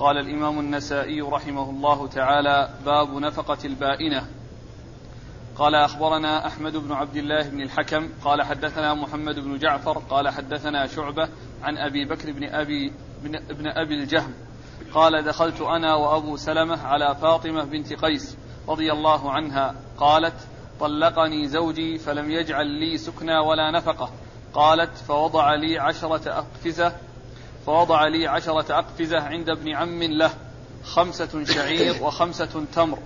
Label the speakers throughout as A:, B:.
A: قال الإمام النسائي رحمه الله تعالى باب نفقة البائنة. قال أخبرنا أحمد بن عبد الله بن الحكم قال حدثنا محمد بن جعفر قال حدثنا شعبة عن أبي بكر بن أبي بن, أبي الجهم قال دخلت أنا وأبو سلمة على فاطمة بنت قيس رضي الله عنها قالت طلقني زوجي فلم يجعل لي سكنى ولا نفقة قالت فوضع لي عشرة أقفزة فوضع لي عشرة أقفزة عند ابن عم له خمسة شعير وخمسة تمر.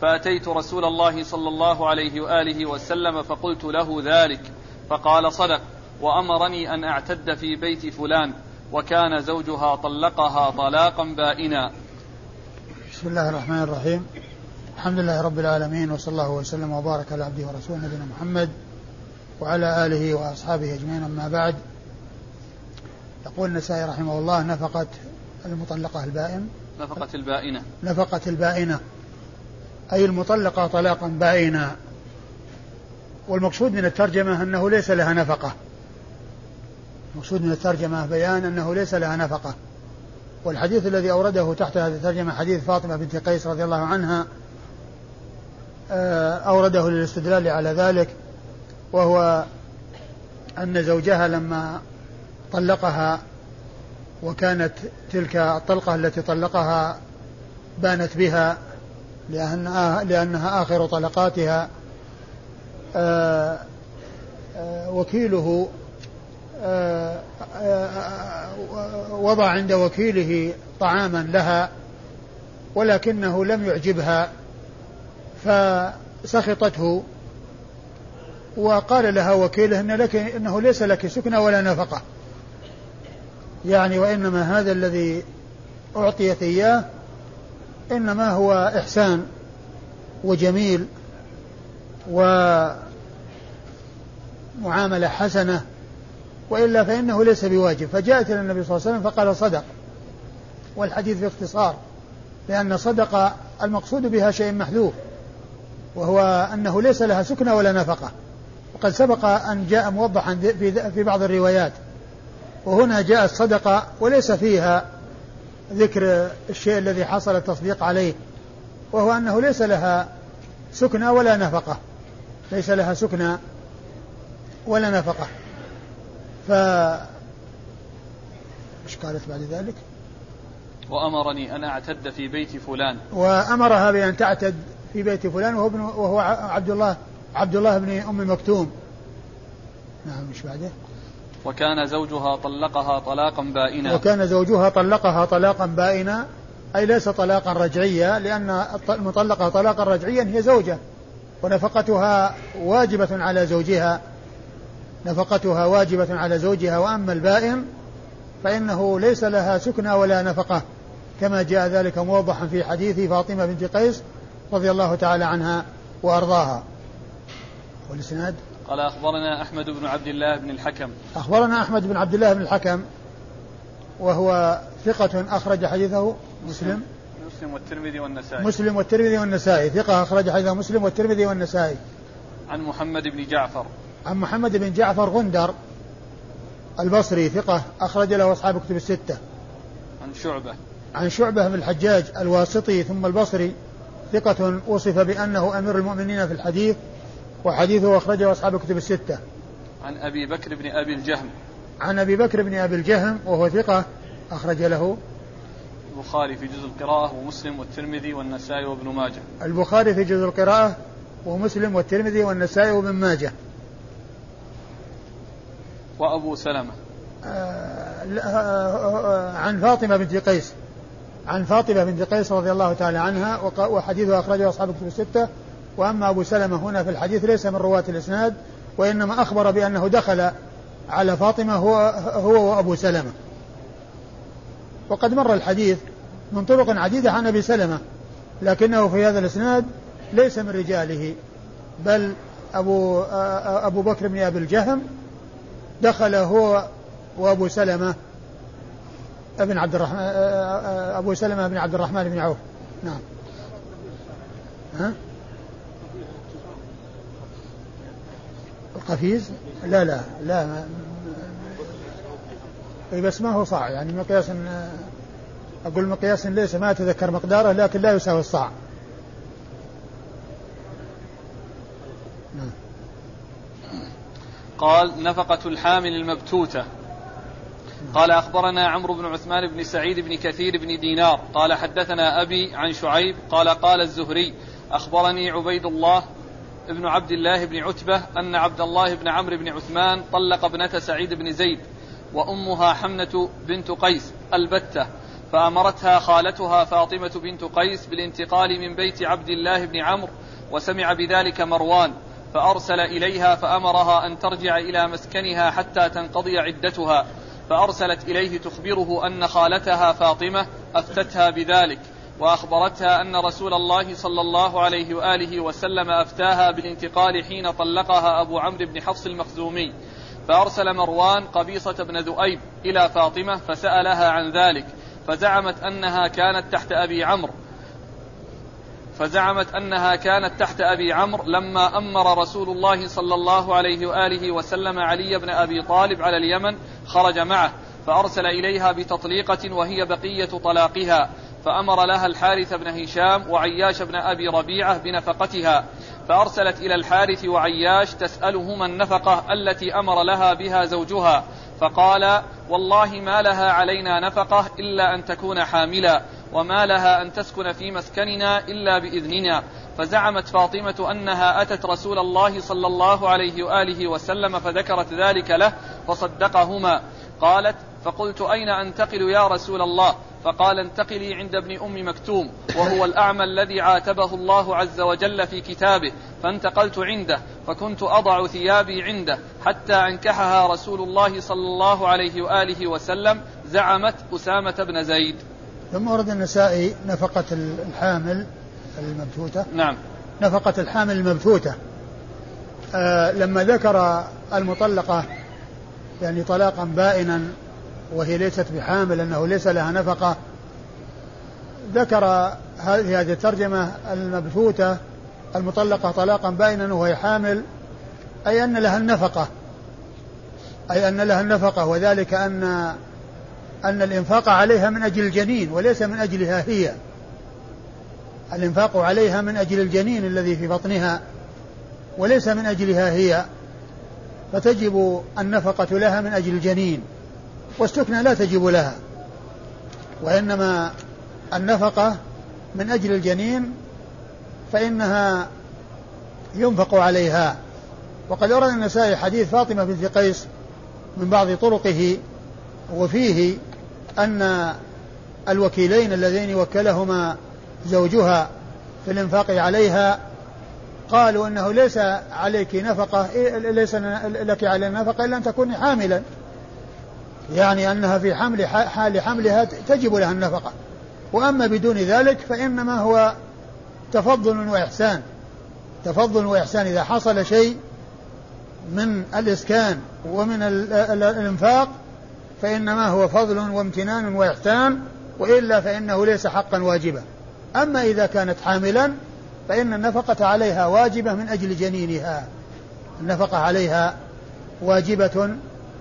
A: فأتيت رسول الله صلى الله عليه وآله وسلم فقلت له ذلك فقال صدق وأمرني أن أعتد في بيت فلان وكان زوجها طلقها طلاقا بائنا.
B: بسم الله الرحمن الرحيم. الحمد لله رب العالمين وصلى الله وسلم وبارك على عبده ورسوله نبينا محمد وعلى آله وأصحابه أجمعين أما بعد. يقول النسائي رحمه الله نفقة المطلقة البائن.
A: نفقة البائنة.
B: نفقة البائنة. أي المطلقة طلاقا بائنا. والمقصود من الترجمة أنه ليس لها نفقة. المقصود من الترجمة بيان أنه ليس لها نفقة. والحديث الذي أورده تحت هذه الترجمة حديث فاطمة بنت قيس رضي الله عنها آه، أورده للاستدلال على ذلك وهو أن زوجها لما طلقها وكانت تلك الطلقة التي طلقها بانت بها لأنها, لأنها آخر طلقاتها آه، آه، وكيله وضع عند وكيله طعاما لها ولكنه لم يعجبها فسخطته. وقال لها وكيله إن لك إنه ليس لك سكنى ولا نفقة. يعني وإنما هذا الذي أعطيت إياه إنما هو إحسان وجميل ومعاملة حسنة وإلا فإنه ليس بواجب. فجاءت إلى النبي صلى الله عليه وسلم فقال صدق والحديث باختصار لأن صدق المقصود بها شيء محذوف وهو أنه ليس لها سكنى ولا نفقة. وقد سبق أن جاء موضحا في بعض الروايات. وهنا جاءت صدقة وليس فيها ذكر الشيء الذي حصل التصديق عليه وهو أنه ليس لها سكنى ولا نفقة ليس لها سكنى ولا نفقة ف إيش قالت بعد ذلك؟
A: وأمرني أن أعتد في بيت فلان
B: وأمرها بأن تعتد في بيت فلان وهو ابن وهو عبد الله عبد الله بن أم مكتوم نعم إيش بعده؟
A: وكان زوجها طلقها طلاقا بائنا.
B: وكان زوجها طلقها طلاقا بائنا أي ليس طلاقا رجعيا لأن المطلقة طلاقا رجعيا هي زوجة. ونفقتها واجبة على زوجها. نفقتها واجبة على زوجها وأما البائن فإنه ليس لها سكنى ولا نفقة. كما جاء ذلك موضحا في حديث فاطمة بنت قيس رضي الله تعالى عنها وأرضاها. والإسناد؟
A: قال أخبرنا أحمد بن عبد الله بن الحكم.
B: أخبرنا أحمد بن عبد الله بن الحكم وهو ثقة أخرج حديثه مسلم.
A: مسلم والترمذي والنسائي.
B: مسلم والترمذي والنسائي. ثقة أخرج حديثه مسلم والترمذي والنسائي.
A: عن محمد بن جعفر.
B: عن محمد بن جعفر غندر البصري. ثقة أخرج له أصحاب كتب الستة.
A: عن شعبة.
B: عن شعبة بن الحجاج الواسطي ثم البصري. ثقة وصف بأنه أمير المؤمنين في الحديث. وحديثه أخرجه أصحاب الكتب الستة.
A: عن أبي بكر بن أبي الجهم.
B: عن أبي بكر بن أبي الجهم وهو ثقة أخرج له
A: البخاري في جزء القراءة ومسلم والترمذي والنسائي وابن ماجه.
B: البخاري في جزء القراءة ومسلم والترمذي والنسائي وابن ماجه.
A: وأبو سلمة.
B: آه, آه،, آه، عن فاطمة بنت قيس عن فاطمة بنت قيس رضي الله تعالى عنها وحديثه أخرجه أصحاب الكتب الستة وأما أبو سلمة هنا في الحديث ليس من رواة الإسناد وإنما أخبر بأنه دخل على فاطمة هو, هو وأبو سلمة. وقد مر الحديث من طرق عديدة عن أبي سلمة لكنه في هذا الإسناد ليس من رجاله بل أبو, أبو بكر بن أبي الجهم دخل هو وأبو سلمة ابن عبد الرحمن أبو سلمة بن عبد الرحمن بن عوف. نعم. ها؟ القفيز؟ لا لا لا. اي بس ما هو صاع. يعني مقياس أقول مقياس ليس ما أتذكر مقداره لكن لا يساوي الصاع.
A: نعم. قال نفقة الحامل المبتوتة. قال أخبرنا عمرو بن عثمان بن سعيد بن كثير بن دينار. قال حدثنا أبي عن شعيب. قال قال الزهري أخبرني عبيد الله ابن عبد الله بن عتبة أن عبد الله بن عمرو بن عثمان طلق ابنة سعيد بن زيد وأمها حمنة بنت قيس البتة فأمرتها خالتها فاطمة بنت قيس بالانتقال من بيت عبد الله بن عمرو وسمع بذلك مروان فأرسل إليها فأمرها أن ترجع إلى مسكنها حتى تنقضي عدتها فأرسلت إليه تخبره أن خالتها فاطمة أفتتها بذلك. وأخبرتها أن رسول الله صلى الله عليه وآله وسلم أفتاها بالانتقال حين طلقها أبو عمرو بن حفص المخزومي فأرسل مروان قبيصة بن ذؤيب إلى فاطمة فسألها عن ذلك فزعمت أنها كانت تحت أبي عمرو. فزعمت أنها كانت تحت أبي عمرو لما أمر رسول الله صلى الله عليه وآله وسلم علي بن أبي طالب على اليمن خرج معه فأرسل إليها بتطليقة وهي بقية طلاقها. فأمر لها الحارث بن هشام وعياش بن أبي ربيعة بنفقتها فأرسلت إلى الحارث وعياش تسألهما النفقة التي أمر لها بها زوجها فقال والله ما لها علينا نفقة إلا أن تكون حاملا وما لها أن تسكن في مسكننا إلا بإذننا. فزعمت فاطمة أنها أتت رسول الله صلى الله عليه وآله وسلم فذكرت ذلك له فصدقهما قالت فقلت أين أنتقل يا رسول الله؟ فقال انتقلي عند ابن أم مكتوم وهو الأعمى الذي عاتبه الله عز وجل في كتابه فانتقلت عنده فكنت أضع ثيابي عنده حتى أنكحها رسول الله صلى الله عليه وآله وسلم زعمت أسامة بن زيد.
B: ثم ورد النسائي نفقة الحامل المبثوثة
A: نعم.
B: نفقة الحامل المبثوثة آه لما ذكر المطلقة يعني طلاقا بائنا وهي ليست بحامل أنه ليس لها نفقة. ذكر هذه هذه الترجمة المبثوثة المطلقة طلاقا بائنا وهي حامل أي أن لها النفقة. أي أن لها النفقة وذلك أن أن الإنفاق عليها من أجل الجنين وليس من أجلها هي. الإنفاق عليها من أجل الجنين الذي في بطنها وليس من أجلها هي. فتجب النفقة لها من أجل الجنين. والسكنى لا تجب لها وإنما النفقة من أجل الجنين فإنها ينفق عليها. وقد أورد النسائي حديث فاطمة بنت قيس من بعض طرقه وفيه أن الوكيلين اللذين وكلهما زوجها في الإنفاق عليها قالوا أنه ليس عليك نفقة ليس لك على نفقة إلا أن تكوني حاملا. يعني أنها في حمل حال حملها تجب لها النفقة. وأما بدون ذلك فإنما هو تفضل وإحسان. تفضل وإحسان إذا حصل شيء من الإسكان ومن الإنفاق فإنما هو فضل وامتنان وإحسان وإلا فإنه ليس حقا واجبا. أما إذا كانت حاملا فإن النفقة عليها واجبة من أجل جنينها. النفقة عليها واجبة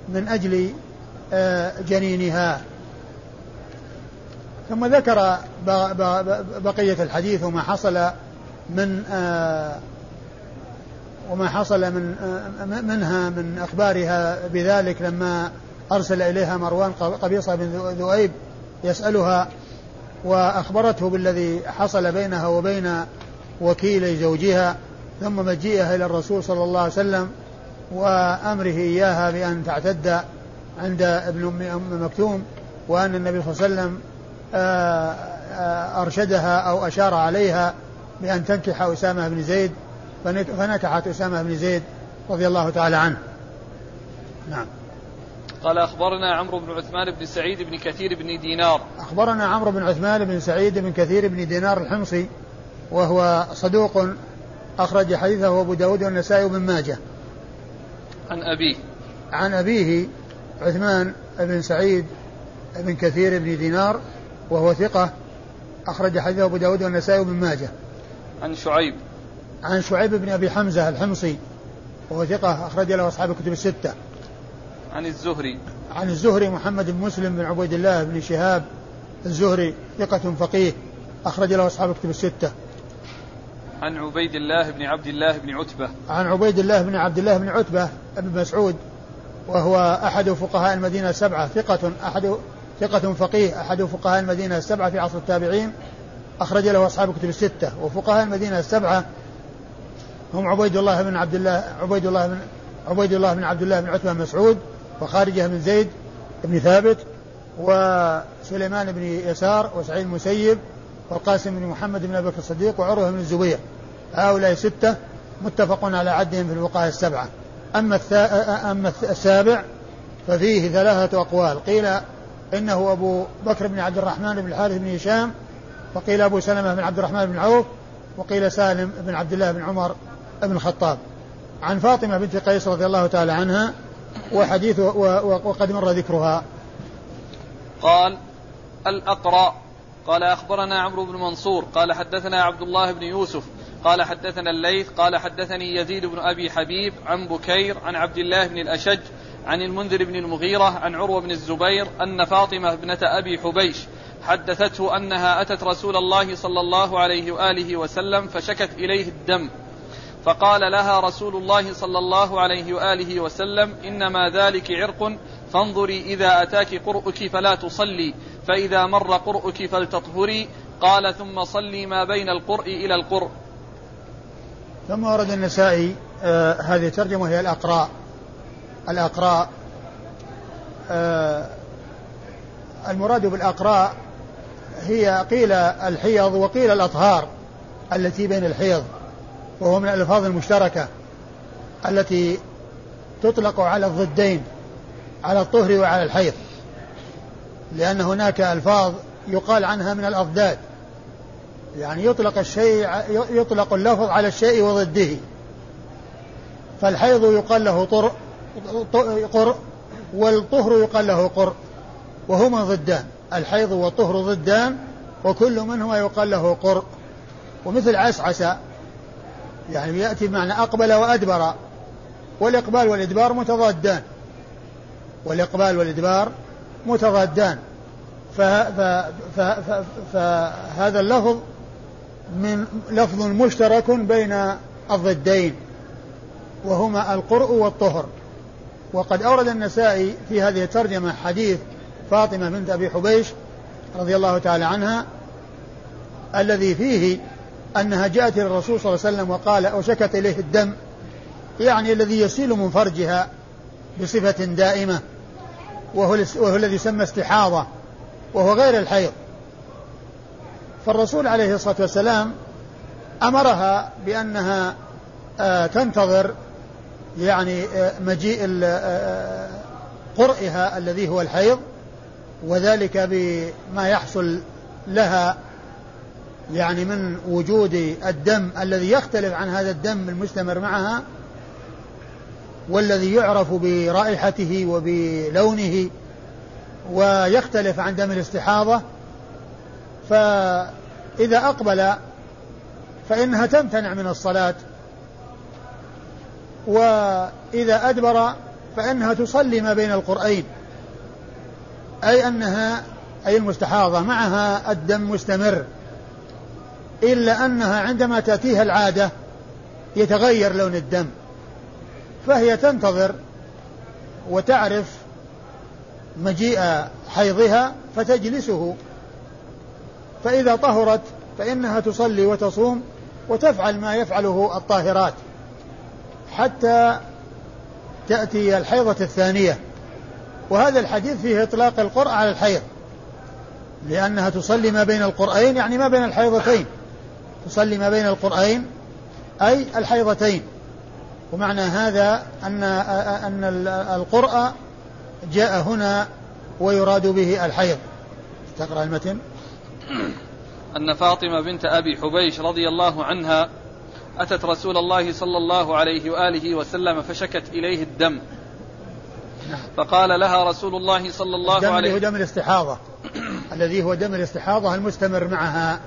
B: من أجل جنينها. ثم ذكر بقية الحديث وما حصل من آه، وما حصل من آه، منها من أخبارها بذلك لما أرسل إليها مروان قبيصة بن ذؤيب يسألها وأخبرته بالذي حصل بينها وبين وكيل زوجها ثم مجيئها إلى الرسول صلى الله عليه وسلم وأمره إياها بأن تعتد. عند ابن أم مكتوم وأن النبي صلى الله عليه وسلم آه، آه، أرشدها أو أشار عليها بأن تنكح أسامة بن زيد فنكحت أسامة بن زيد رضي الله تعالى عنه. نعم.
A: قال أخبرنا عمرو بن عثمان بن سعيد بن كثير بن دينار.
B: أخبرنا عمرو بن عثمان بن سعيد بن كثير بن دينار الحمصي وهو صدوق أخرج حديثه أبو داود والنسائي وابن ماجه.
A: عن أبيه.
B: عن أبيه عثمان بن سعيد بن كثير بن دينار وهو ثقة أخرج حديثه أبو داود والنسائي وابن ماجه.
A: عن شعيب.
B: عن شعيب بن أبي حمزة الحمصي وهو ثقة أخرج له أصحاب الكتب الستة.
A: عن الزهري.
B: عن الزهري محمد بن مسلم بن عبيد الله بن شهاب الزهري ثقة فقيه أخرج له أصحاب كتب الستة.
A: عن عبيد الله بن عبد الله بن عتبة.
B: عن عبيد الله بن عبد الله بن عتبة بن مسعود وهو أحد فقهاء المدينة السبعة ثقة أحد ثقة فقيه أحد فقهاء المدينة السبعة في عصر التابعين أخرج له أصحاب كتب الستة. وفقهاء المدينة السبعة هم عبيد الله بن عبد الله عبيد الله بن عبيد الله بن عبد الله بن عتبة بن مسعود وخارجة بن زيد بن ثابت وسليمان بن يسار وسعيد المسيب والقاسم بن محمد بن أبي بكر الصديق وعروة بن الزبير. هؤلاء ستة متفق على عدهم في الفقهاء السبعة. أما أما السابع ففيه ثلاثة أقوال. قيل إنه أبو بكر بن عبد الرحمن بن الحارث بن هشام وقيل أبو سلمة بن عبد الرحمن بن عوف وقيل سالم بن عبد الله بن عمر بن الخطاب. عن فاطمة بنت قيس رضي الله تعالى عنها وحديث وقد مر ذكرها.
A: قال الأقرأ. قال أخبرنا عمرو بن منصور. قال حدثنا عبد الله بن يوسف. قال حدثنا الليث قال حدثني يزيد بن أبي حبيب عن بكير عن عبد الله بن الأشج عن المنذر بن المغيرة عن عروة بن الزبير أن فاطمة ابنة أبي حبيش حدثته أنها أتت رسول الله صلى الله عليه وآله وسلم فشكت إليه الدم. فقال لها رسول الله صلى الله عليه وآله وسلم إنما ذلك عرق فانظري إذا أتاك قرؤك فلا تصلي فإذا مر قرؤك فلتطهري قال ثم صلي ما بين القرء إلى القرء.
B: ثم ورد النسائي آه هذه الترجمة هي الأقراء. الأقراء آه المراد بالأقراء هي قيل الحيض وقيل الأطهار التي بين الحيض وهو من الألفاظ المشتركة التي تطلق على الضدين على الطهر وعلى الحيض لأن هناك ألفاظ يقال عنها من الأضداد. يعني يطلق الشيء يطلق اللفظ على الشيء وضده. فالحيض يقال له طر قر والطهر يقال له قر وهما ضدان الحيض والطهر ضدان وكل منهما يقال له قر. ومثل عسعس يعني يأتي بمعنى أقبل وأدبر. والإقبال والإدبار متضادان. والإقبال والإدبار متضادان. فهذا اللفظ من لفظ مشترك بين الضدين وهما القرء والطهر. وقد أورد النسائي في هذه الترجمة حديث فاطمة بنت أبي حبيش رضي الله تعالى عنها الذي فيه أنها جاءت إلى الرسول صلى الله عليه وسلم وقال وشكت إليه الدم يعني الذي يسيل من فرجها بصفة دائمة وهو, وهو الذي يسمى استحاضة وهو غير الحيض. فالرسول عليه الصلاة والسلام أمرها بأنها آه تنتظر يعني آه مجيء آه قرئها الذي هو الحيض وذلك بما يحصل لها يعني من وجود الدم الذي يختلف عن هذا الدم المستمر معها والذي يعرف برائحته وبلونه ويختلف عن دم الاستحاضة. فإذا أقبل فإنها تمتنع من الصلاة وإذا أدبر فإنها تصلي ما بين القرآن أي أنها أي المستحاضة معها الدم مستمر إلا أنها عندما تأتيها العادة يتغير لون الدم فهي تنتظر وتعرف مجيء حيضها فتجلسه. فإذا طهرت فإنها تصلي وتصوم وتفعل ما يفعله الطاهرات حتى تأتي الحيضة الثانية. وهذا الحديث فيه إطلاق القرء على الحيض لأنها تصلي ما بين القرآين يعني ما بين الحيضتين. تصلي ما بين القرآن أي الحيضتين. ومعنى هذا أن أن القرأ جاء هنا ويراد به الحيض. تقرأ المتن؟
A: أن فاطمة بنت أبي حبيش رضي الله عنها أتت رسول الله صلى الله عليه وآله وسلم فشكت إليه الدم. فقال لها رسول الله صلى الله عليه وسلم
B: الدم دم الاستحاضة. الذي هو دم الاستحاضة المستمر معها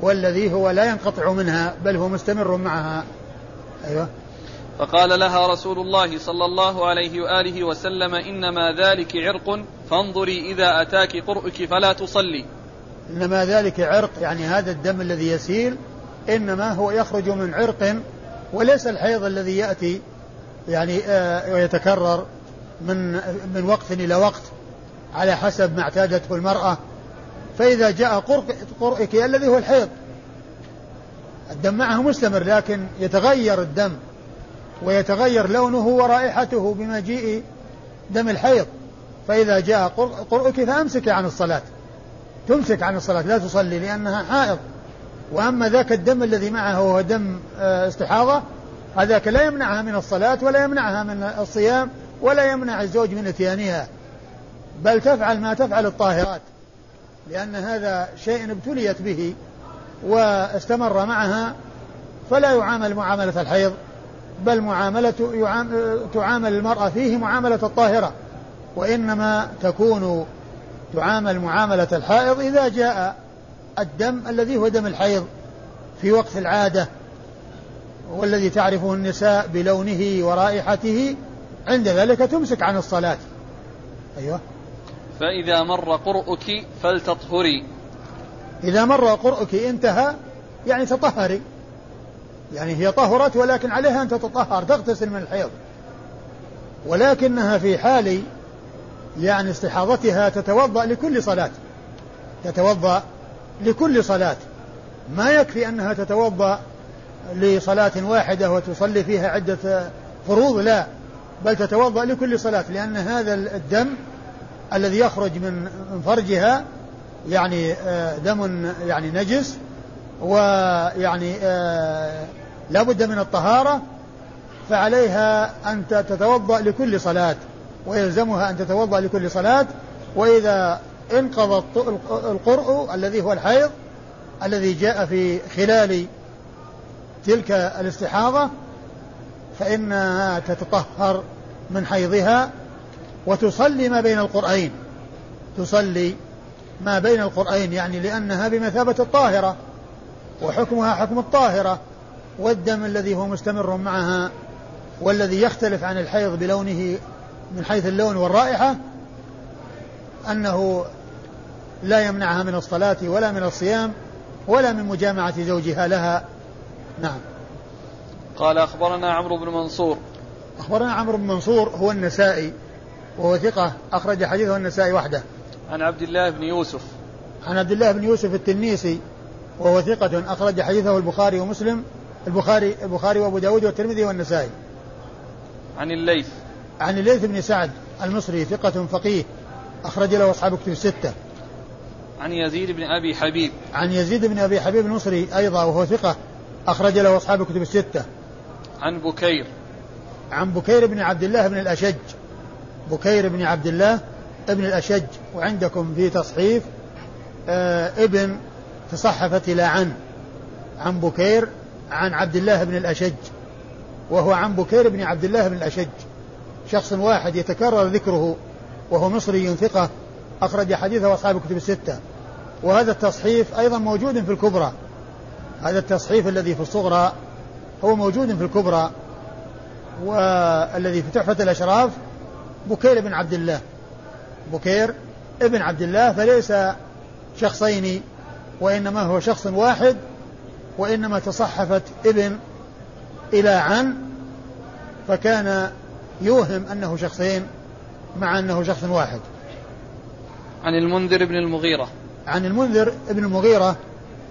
B: والذي هو لا ينقطع منها بل هو مستمر معها. أيوة.
A: فقال لها رسول الله صلى الله عليه وآله وسلم إنما ذلك عرق فانظري إذا أتاك قرؤك فلا تصلي.
B: إنما ذلك عرق يعني هذا الدم الذي يسيل إنما هو يخرج من عرق وليس الحيض الذي يأتي يعني آه ويتكرر من من وقت إلى وقت على حسب ما اعتادته المرأة. فإذا جاء قرئك الذي هو الحيض الدم معه مستمر لكن يتغير الدم ويتغير لونه ورائحته بمجيء دم الحيض. فإذا جاء قرؤك فأمسك عن الصلاة. تمسك عن الصلاة لا تصلي لأنها حائض. وأما ذاك الدم الذي معه هو دم آه، استحاضة هذاك لا يمنعها من الصلاة ولا يمنعها من الصيام ولا يمنع الزوج من إتيانها. بل تفعل ما تفعل الطاهرات لأن هذا شيء ابتليت به واستمر معها. فلا يعامل معاملة الحيض بل معاملة تعامل المرأة فيه معاملة الطاهرة. وإنما تكون تعامل معاملة الحائض إذا جاء الدم الذي هو دم الحيض في وقت العادة والذي تعرفه النساء بلونه ورائحته عند ذلك تمسك عن الصلاة. أيوة.
A: فإذا مر قرؤك فلتطهري.
B: إذا مر قرؤك انتهى يعني تطهري. يعني هي طهرت ولكن عليها أن تتطهر تغتسل من الحيض. ولكنها في حال يعني استحاضتها تتوضأ لكل صلاة. تتوضأ لكل صلاة. ما يكفي أنها تتوضأ لصلاة واحدة وتصلي فيها عدة فروض لا. بل تتوضأ لكل صلاة لأن هذا الدم الذي يخرج من فرجها يعني آه، دم يعني نجس ويعني آه، لا بد من الطهارة فعليها أن تتوضأ لكل صلاة. ويلزمها أن تتوضأ لكل صلاة وإذا انقضى القرء الذي هو الحيض الذي جاء في خلال تلك الاستحاضة فإنها تتطهر من حيضها وتصلي ما بين القرآين تصلي ما بين القرآين يعني لأنها بمثابة الطاهرة وحكمها حكم الطاهرة والدم الذي هو مستمر معها والذي يختلف عن الحيض بلونه من حيث اللون والرائحة أنه لا يمنعها من الصلاة ولا من الصيام ولا من مجامعة زوجها لها. نعم.
A: قال أخبرنا عمرو بن منصور.
B: أخبرنا عمرو بن منصور هو النسائي وهو ثقة أخرج حديثه النسائي وحده.
A: عن عبد الله بن يوسف.
B: عن عبد الله بن يوسف التنيسي وهو ثقة أخرج حديثه البخاري ومسلم البخاري البخاري وأبو داود والترمذي والنسائي.
A: عن الليث.
B: عن الليث بن سعد المصري ثقة فقيه أخرج له أصحاب كتب الستة.
A: عن يزيد بن أبي حبيب.
B: عن يزيد بن أبي حبيب المصري أيضا وهو ثقة أخرج له أصحاب كتب الستة.
A: عن بكير.
B: عن بكير بن عبد الله بن الأشج. بكير بن عبد الله ابن الأشج. وعندكم في تصحيف آه ابن تصحفت إلى عن عن بكير عن عبد الله بن الأشج. وهو عن بكير بن عبد الله بن الأشج. شخص واحد يتكرر ذكره وهو مصري ثقة أخرج حديثه أصحاب الكتب الستة. وهذا التصحيف أيضا موجود في الكبرى. هذا التصحيف الذي في الصغرى هو موجود في الكبرى والذي في تحفة الأشراف بكير بن عبد الله. بكير ابن عبد الله فليس شخصين وإنما هو شخص واحد وإنما تصحفت ابن إلى عن فكان يوهم أنه شخصين مع أنه شخص واحد.
A: عن المنذر بن المغيرة.
B: عن المنذر بن المغيرة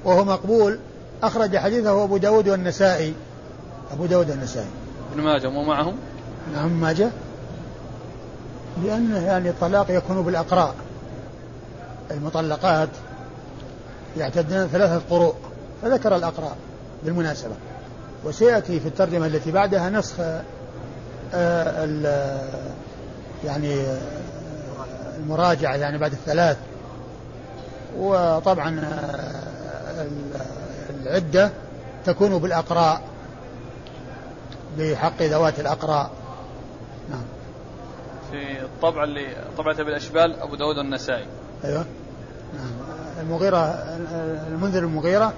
B: وهو مقبول أخرج حديثه أبو داود والنسائي. أبو داود والنسائي.
A: ابن ماجه مو معهم؟
B: نعم ماجه. لأنه يعني الطلاق يكون بالأقراء. المطلقات يعتدن ثلاثة قروء. فذكر الأقراء بالمناسبة. وسيأتي في الترجمة التي بعدها نسخ يعني آه، المراجعة يعني بعد الثلاث. وطبعا آه، العدة تكون بالأقراء بحق ذوات الأقراء. نعم.
A: في الطبع اللي طبعته بالأشبال أبو داود النسائي.
B: أيوه. نعم. المغيرة المنذر المغيرة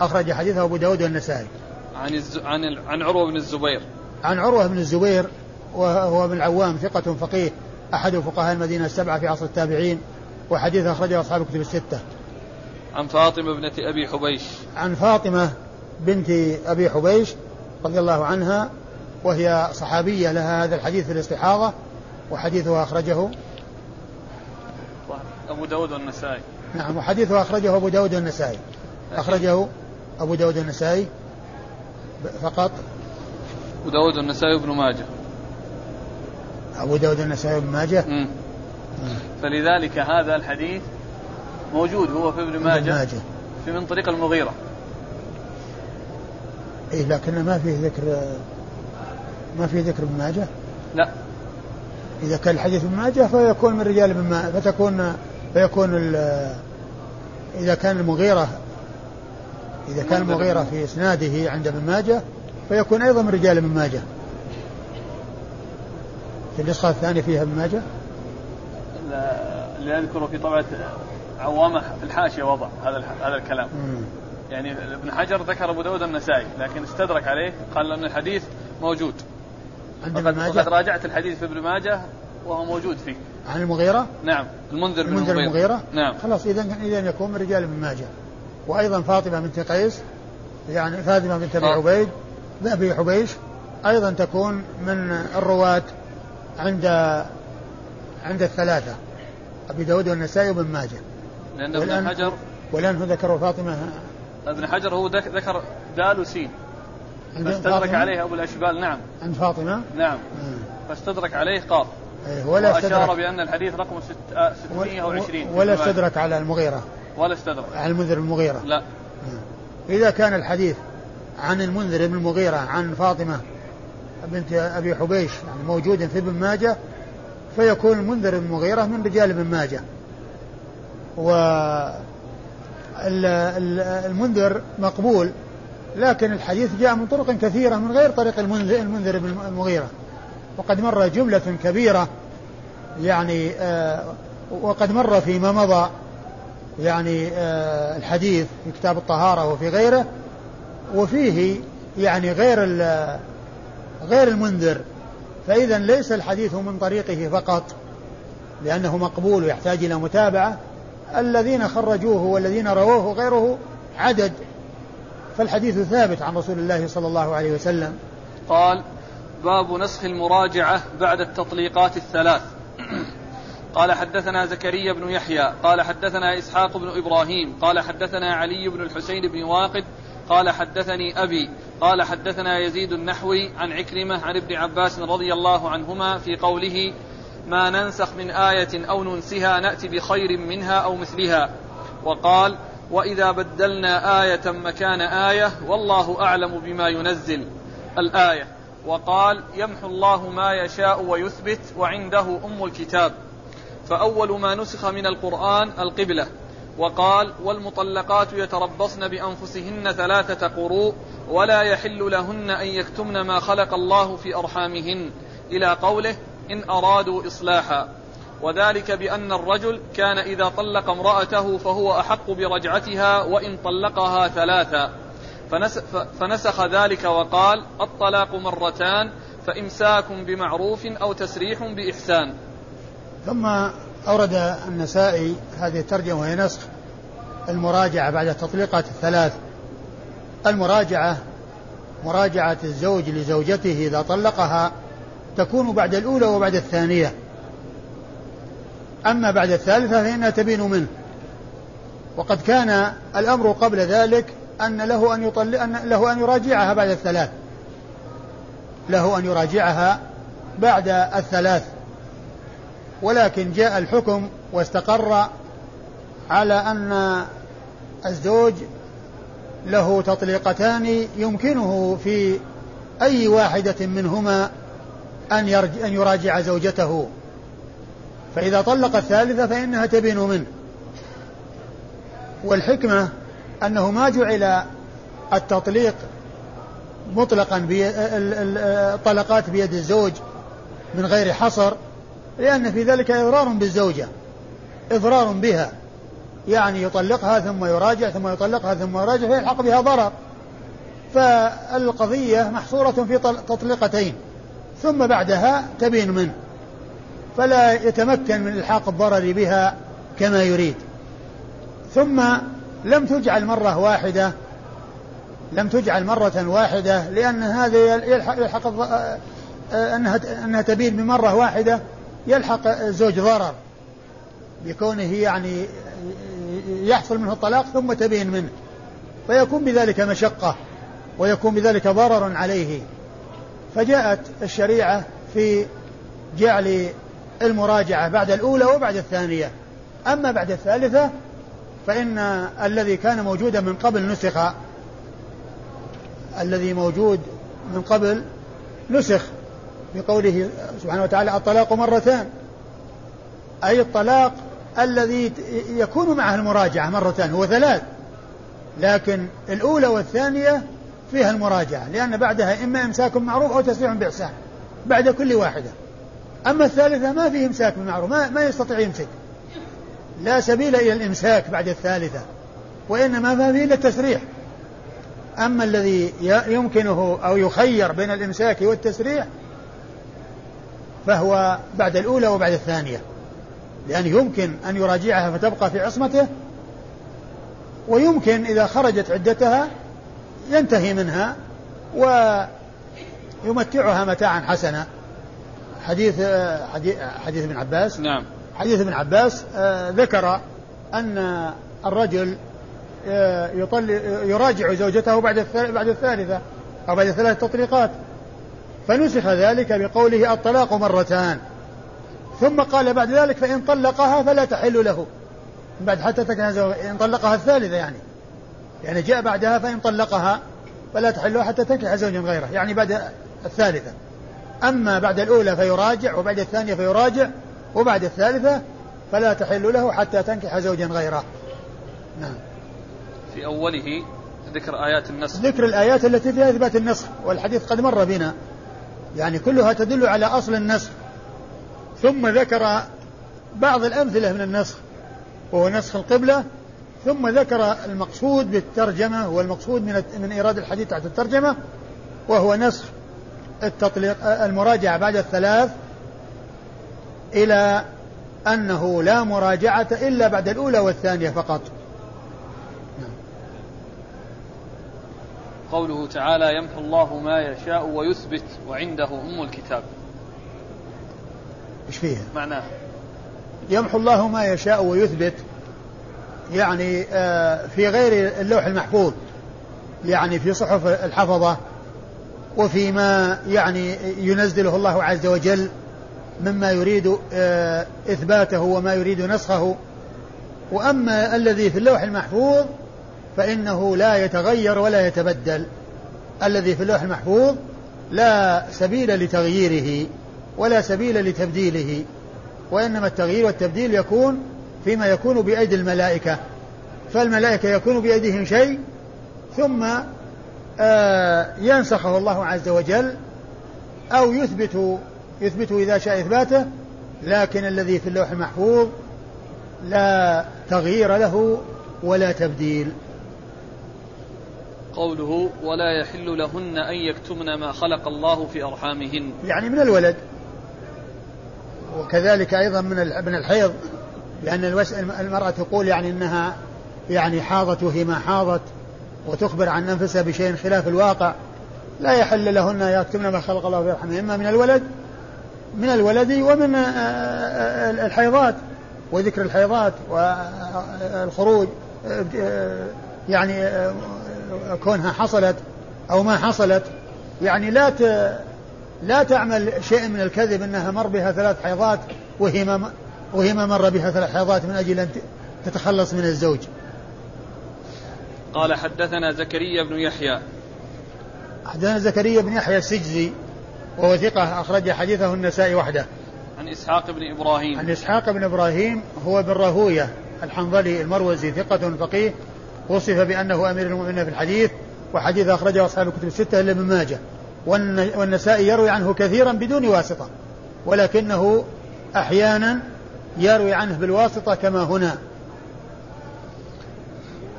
B: أخرج حديثه أبو داود والنسائي
A: عن الز... عن عن عروة بن الزبير.
B: عن عروة بن الزبير وهو ابن العوام ثقة فقيه أحد فقهاء المدينة السبعة في عصر التابعين وحديث أخرجه أصحاب الكتب الستة.
A: عن فاطمة بنت أبي حبيش.
B: عن فاطمة بنت أبي حبيش رضي الله عنها وهي صحابية لها هذا الحديث في الاستحاضة وحديثها أخرجه.
A: أبو داود والنسائي.
B: نعم وحديثه أخرجه أبو داود والنسائي. أخرجه أبو داود والنسائي. فقط.
A: أبو داود والنسائي وابن ماجه.
B: أبو داود والنسائي وابن ماجه؟
A: مم. فلذلك هذا الحديث موجود هو في ابن ماجه, ماجه. في من طريق المغيرة.
B: إيه لكن ما فيه ذكر ما فيه ذكر ابن ماجه؟
A: لا.
B: إذا كان الحديث ابن ماجه فيكون من رجال ابن ماجه فتكون فيكون إذا كان المغيرة إذا كان المغيرة في إسناده عند ابن ماجه فيكون أيضا من رجال ابن ماجه. في النسخة الثانية فيها ابن ماجه؟
A: اللي أذكره في طبعة عوامة في الحاشية وضع هذا هذا الكلام. مم. يعني ابن حجر ذكر أبو داود النسائي لكن استدرك عليه قال ان الحديث موجود.
B: عند ابن ماجه؟ وقد
A: راجعت الحديث في ابن ماجه وهو موجود فيه.
B: عن المغيرة؟
A: نعم المنذر
B: بن المنذر المغيرة. المغيرة؟
A: نعم.
B: خلاص إذا إذا يكون من رجال ابن ماجه. وأيضا فاطمة بنت قيس يعني فاطمة بنت أبي عبيد أبي حبيش أيضا تكون من الرواة عند عند الثلاثة أبي داود والنسائي وابن ماجه.
A: لأن ابن حجر
B: والآن هو ذكر فاطمة.
A: ابن حجر هو ذكر دال وسين. فاستدرك عليه أبو الأشبال نعم.
B: عند فاطمة؟
A: نعم. آه. فاستدرك عليه قاف.
B: إيه، ولا
A: وأشار بأن الحديث رقم 620
B: آه، ولا استدرك على المغيرة.
A: ولا استدرك.
B: على المنذر المغيرة.
A: لا.
B: آه. إذا كان الحديث عن المنذر بن المغيرة عن فاطمة بنت أبي حبيش يعني موجود في ابن ماجه فيكون المنذر بن المغيرة من رجال ابن ماجه. و المنذر مقبول لكن الحديث جاء من طرق كثيرة من غير طريق المنذر, بن المغيرة. وقد مر جملة كبيرة يعني آه وقد مر فيما مضى يعني آه الحديث في كتاب الطهارة وفي غيره. وفيه يعني غير غير المنذر. فإذا ليس الحديث من طريقه فقط لأنه مقبول ويحتاج إلى متابعة. الذين خرجوه والذين رووه غيره عدد. فالحديث ثابت عن رسول الله صلى الله عليه وسلم.
A: قال باب نسخ المراجعة بعد التطليقات الثلاث. قال حدثنا زكريا بن يحيى قال حدثنا إسحاق بن إبراهيم قال حدثنا علي بن الحسين بن واقد قال حدثني أبي قال حدثنا يزيد النحوي عن عكرمة عن ابن عباس رضي الله عنهما في قوله ما ننسخ من آية أو ننسها نأتي بخير منها أو مثلها. وقال وإذا بدلنا آية مكان آية والله أعلم بما ينزل. الآية. وقال يمحو الله ما يشاء ويثبت وعنده أم الكتاب. فأول ما نسخ من القرآن القبلة. وقال والمطلقات يتربصن بأنفسهن ثلاثة قروء ولا يحل لهن أن يكتمن ما خلق الله في أرحامهن. إلى قوله إن أرادوا إصلاحا. وذلك بأن الرجل كان إذا طلق امرأته فهو أحق برجعتها وإن طلقها ثلاثا. فنسخ ذلك وقال الطلاق مرتان فإمساك بمعروف أو تسريح بإحسان.
B: ثم أورد النسائي هذه الترجمة وهي نسخ المراجعة بعد التطليقات الثلاث. المراجعة مراجعة الزوج لزوجته إذا طلقها تكون بعد الأولى وبعد الثانية. أما بعد الثالثة فإنها تبين منه. وقد كان الأمر قبل ذلك أن له أن يطلق أن له أن يراجعها بعد الثلاث. له أن يراجعها بعد الثلاث. ولكن جاء الحكم واستقر على أن الزوج له تطليقتان يمكنه في أي واحدة منهما أن, أن يراجع زوجته. فإذا طلق الثالثة فإنها تبين منه. والحكمة أنه ما جعل التطليق مطلقا الطلقات بيد الزوج من غير حصر لأن في ذلك إضرار بالزوجة. إضرار بها. يعني يطلقها ثم يراجع ثم يطلقها ثم يراجع فيلحق بها ضرر. فالقضية محصورة في تطليقتين. ثم بعدها تبين منه. فلا يتمكن من إلحاق الضرر بها كما يريد. ثم لم تجعل مرة واحدة لم تجعل مرة واحدة لأن هذا يلحق, يلحق أنها أنها تبين بمرة واحدة. يلحق الزوج ضرر بكونه يعني يحصل منه الطلاق ثم تبين منه فيكون بذلك مشقة ويكون بذلك ضرر عليه. فجاءت الشريعة في جعل المراجعة بعد الأولى وبعد الثانية. أما بعد الثالثة فإن الذي كان موجودا من قبل نسخ الذي موجود من قبل نسخ. بقوله سبحانه وتعالى الطلاق مرتان. أي الطلاق الذي يكون معه المراجعة مرتان هو ثلاث. لكن الأولى والثانية فيها المراجعة لأن بعدها إما إمساك معروف أو تسريع بإحسان بعد كل واحدة. أما الثالثة ما فيه إمساك بالمعروف ما, ما يستطيع يمسك. لا سبيل إلى الإمساك بعد الثالثة وإنما ما فيه إلا التسريح. أما الذي يمكنه أو يخير بين الإمساك والتسريح فهو بعد الأولى وبعد الثانية. لأن يمكن أن يراجعها فتبقى في عصمته ويمكن إذا خرجت عدتها ينتهي منها ويمتعها متاعا حسنا. حديث حديث ابن عباس.
A: نعم.
B: حديث ابن عباس آه، ذكر أن الرجل آه، يطل يراجع زوجته بعد بعد الثالثة أو بعد ثلاث تطليقات. فنسخ ذلك بقوله الطلاق مرتان. ثم قال بعد ذلك فإن طلقها فلا تحل له. بعد حتى تكن إن طلقها الثالثة يعني. يعني جاء بعدها فإن طلقها فلا تحل حتى تنكح زوجا غيره. يعني بعد الثالثة. أما بعد الأولى فيراجع وبعد الثانية فيراجع وبعد الثالثة فلا تحل له حتى تنكح زوجا غيره.
A: نعم. في أوله ذكر آيات النسخ.
B: ذكر الآيات التي فيها إثبات النسخ والحديث قد مر بنا. يعني كلها تدل على أصل النسخ. ثم ذكر بعض الأمثلة من النسخ وهو نسخ القبلة. ثم ذكر المقصود بالترجمة والمقصود من من إيراد الحديث تحت الترجمة وهو نسخ التطليق المراجعة بعد الثلاث إلى أنه لا مراجعة إلا بعد الأولى والثانية فقط.
A: قوله تعالى يمحو الله ما يشاء ويثبت وعنده أم الكتاب.
B: إيش فيها؟
A: معناه
B: يمحو الله ما يشاء ويثبت يعني آه، في غير اللوح المحفوظ يعني في صحف الحفظة وفيما يعني ينزله الله عز وجل مما يريد آه، إثباته وما يريد نسخه. وأما الذي في اللوح المحفوظ فإنه لا يتغير ولا يتبدل. الذي في اللوح المحفوظ لا سبيل لتغييره ولا سبيل لتبديله وإنما التغيير والتبديل يكون فيما يكون بأيدي الملائكة. فالملائكة يكون بأيديهم شيء ثم آه ينسخه الله عز وجل أو يثبت يثبت إذا شاء إثباته لكن الذي في اللوح المحفوظ لا تغيير له ولا تبديل.
A: قوله ولا يحل لهن أن يكتمن ما خلق الله في أرحامهن.
B: يعني من الولد وكذلك أيضا من من الحيض لأن المرأة تقول يعني أنها يعني حاضت وهي ما حاضت وتخبر عن أنفسها بشيء خلاف الواقع. لا يحل لهن يكتمن ما خلق الله في أرحامهن. إما من الولد من الولد ومن آه، آه، الحيضات وذكر الحيضات والخروج آه، يعني كونها حصلت أو ما حصلت يعني لا لا تعمل شيء من الكذب إنها مر بها ثلاث حيضات وهي ما وهي ما مر بها ثلاث حيضات من أجل أن تتخلص من الزوج.
A: قال حدثنا زكريا بن يحيى
B: حدثنا زكريا بن يحيى السجزي وهو ثقة أخرج حديثه النسائي وحده.
A: عن إسحاق بن إبراهيم.
B: عن إسحاق بن إبراهيم هو بن راهوية الحنظلي المروزي ثقة فقيه وصف بأنه أمير المؤمنين في الحديث وحديث أخرجه أصحاب الكتب الستة إلا ابن ماجه. والنسائي يروي عنه كثيرا بدون واسطة ولكنه أحيانا يروي عنه بالواسطة كما هنا.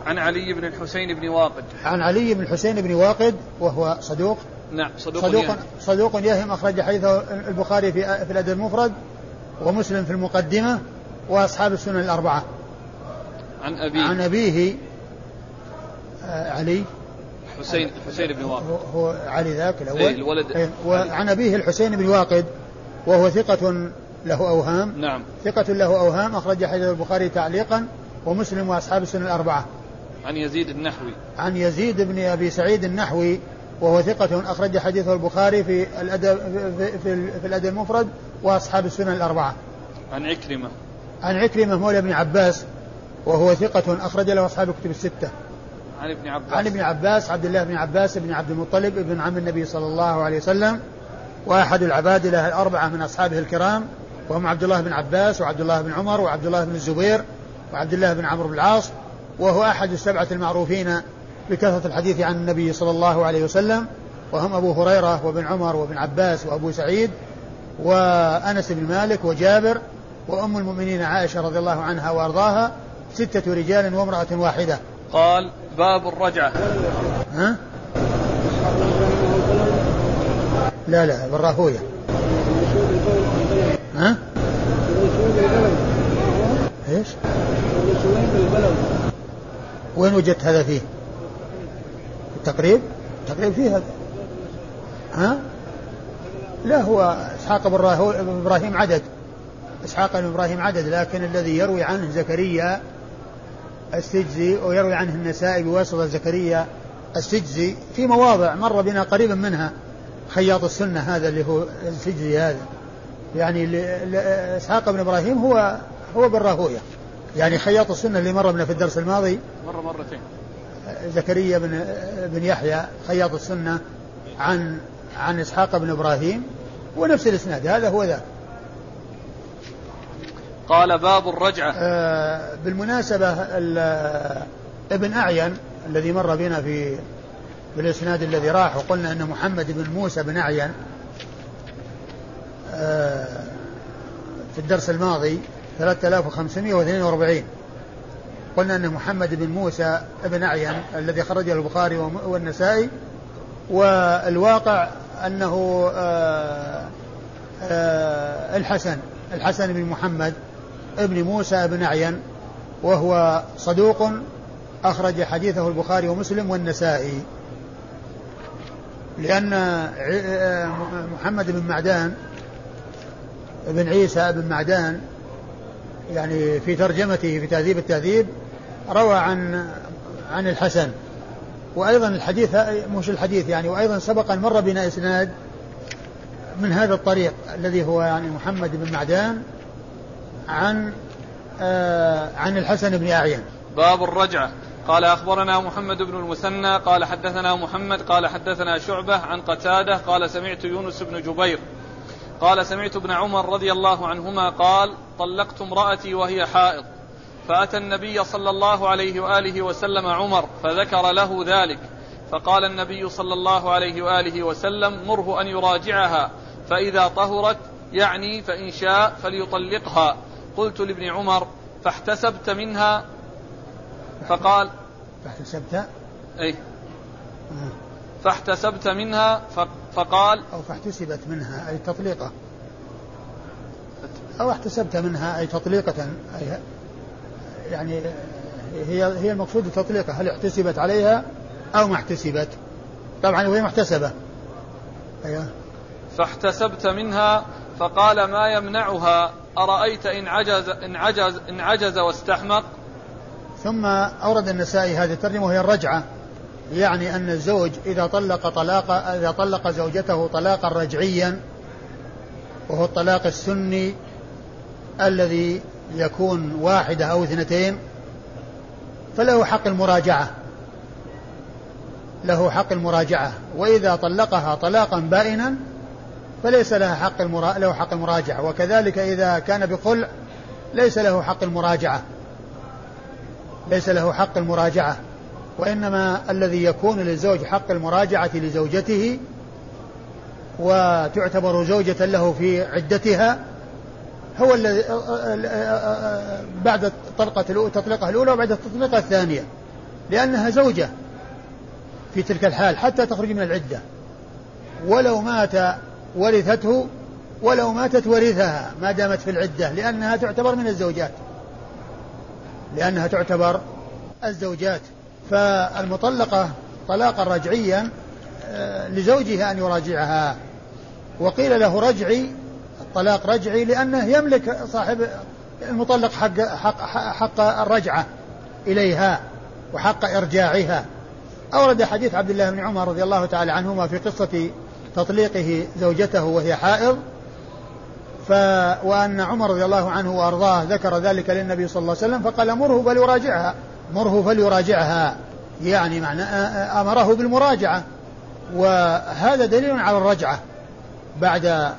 A: عن علي بن الحسين بن واقد.
B: عن علي بن الحسين بن واقد وهو صدوق.
A: نعم صدوق
B: صدوق, يهم. صدوق يهم أخرج حديثه البخاري في في الأدب المفرد ومسلم في المقدمة وأصحاب السنن الأربعة.
A: عن أبيه.
B: عن أبيه علي.
A: حسين حسين بن واقد.
B: هو علي ذاك الأول.
A: أي الولد
B: أي وعن أبيه الحسين بن واقد وهو ثقة له أوهام.
A: نعم.
B: ثقة له أوهام أخرج حديث البخاري تعليقا ومسلم وأصحاب السنن الأربعة.
A: عن يزيد النحوي.
B: عن يزيد بن أبي سعيد النحوي وهو ثقة أخرج حديثه البخاري في الأدب في, في, في الأدب المفرد وأصحاب السنن الأربعة.
A: عن عكرمة.
B: عن عكرمة مولى ابن عباس وهو ثقة أخرج له أصحاب الكتب الستة.
A: عن ابن عباس.
B: عن ابن عباس عبد الله بن عباس بن عبد المطلب ابن عم النبي صلى الله عليه وسلم وأحد العبادلة الأربعة من أصحابه الكرام وهم عبد الله بن عباس وعبد الله بن عمر وعبد الله بن الزبير وعبد الله بن عمرو بن العاص وهو أحد السبعة المعروفين بكثرة الحديث عن النبي صلى الله عليه وسلم وهم أبو هريرة وابن عمر وابن عباس وأبو سعيد وأنس بن مالك وجابر وأم المؤمنين عائشة رضي الله عنها وأرضاها ستة رجال وامرأة واحدة
A: قال باب الرجعة
B: ها؟ لا لا بالراهوية ها؟ إيش؟ وين وجدت هذا فيه؟ التقريب؟ التقريب فيه هذا ها؟ لا هو إسحاق بن إبراهيم عدد إسحاق بن إبراهيم عدد لكن الذي يروي عنه زكريا السجزي ويروي عنه النسائي بواسطة زكريا. السجزي في مواضع مر بنا قريبا منها. خياط السنة هذا اللي هو السجزي هذا. يعني إسحاق بن إبراهيم هو هو بالراهوية. يعني خياط السنة اللي مر بنا في الدرس الماضي.
A: مر مرتين.
B: زكريا بن بن يحيى خياط السنة عن عن إسحاق بن إبراهيم ونفس الإسناد. هذا هو ذاك.
A: قال باب الرجعة.
B: آه بالمناسبة ابن أعين الذي مر بنا في الاسناد الذي راح وقلنا إن محمد بن موسى بن أعين آه في الدرس الماضي 3542 قلنا أن محمد بن موسى بن أعين الذي خرجه البخاري والنسائي والواقع أنه آه، آه، الحسن الحسن بن محمد ابن موسى بن أعين وهو صدوق أخرج حديثه البخاري ومسلم والنسائي. لأن محمد بن معدان بن عيسى بن معدان يعني في ترجمته في تهذيب التهذيب روى عن عن الحسن. وأيضا الحديث مش الحديث يعني وأيضا سبق أن مر بنا إسناد من هذا الطريق الذي هو يعني محمد بن معدان عن آه عن الحسن بن أعين.
A: باب الرجعة. قال أخبرنا محمد بن المثنى قال حدثنا محمد قال حدثنا شعبة عن قتادة قال سمعت يونس بن جبير. قال سمعت ابن عمر رضي الله عنهما قال طلقت امرأتي وهي حائض. فأتى النبي صلى الله عليه وآله وسلم عمر فذكر له ذلك. فقال النبي صلى الله عليه وآله وسلم مره أن يراجعها فإذا طهرت يعني فإن شاء فليطلقها. قلت لابن عمر فاحتسبت منها فقال
B: فاحتسبت؟
A: أي آه. فاحتسبت منها فقال
B: أو فاحتسبت منها أي تطليقة. أو احتسبت منها أي تطليقة أي يعني هي هي المقصود التطليقة هل احتسبت عليها أو ما احتسبت؟ طبعا وهي محتسبة. أيوه.
A: فاحتسبت منها فقال ما يمنعها. أرأيت إن عجز إن عجز إن عجز واستحمق؟
B: ثم أورد النسائي هذه الترجمة وهي الرجعة يعني أن الزوج إذا طلق طلاق إذا طلق زوجته طلاقا رجعيا وهو الطلاق السني الذي يكون واحدة أو اثنتين فله حق المراجعة. له حق المراجعة. وإذا طلقها طلاقا بائنا فليس لها حق المرا... له حق المراجعة. وكذلك إذا كان بخلع ليس له حق المراجعة. ليس له حق المراجعة. وإنما الذي يكون للزوج حق المراجعة لزوجته وتعتبر زوجة له في عدتها هو الذي بعد الطلقة التطليقة الأولى وبعد التطليقة الثانية. لأنها زوجة في تلك الحال حتى تخرج من العدة. ولو مات ورثته ولو ماتت ورثها ما دامت في العدة لأنها تعتبر من الزوجات. لأنها تعتبر الزوجات. فالمطلقة طلاقا رجعيا آه، لزوجها أن يراجعها. وقيل له رجعي الطلاق رجعي لأنه يملك صاحب المطلق حق, حق, حق الرجعة إليها وحق إرجاعها. أورد حديث عبد الله بن عمر رضي الله تعالى عنهما في قصة تطليقه زوجته وهي حائض ف وأن عمر رضي الله عنه وأرضاه ذكر ذلك للنبي صلى الله عليه وسلم فقال مره فليراجعها. مره فليراجعها. يعني معنى أمره بالمراجعة. وهذا دليل على الرجعة بعد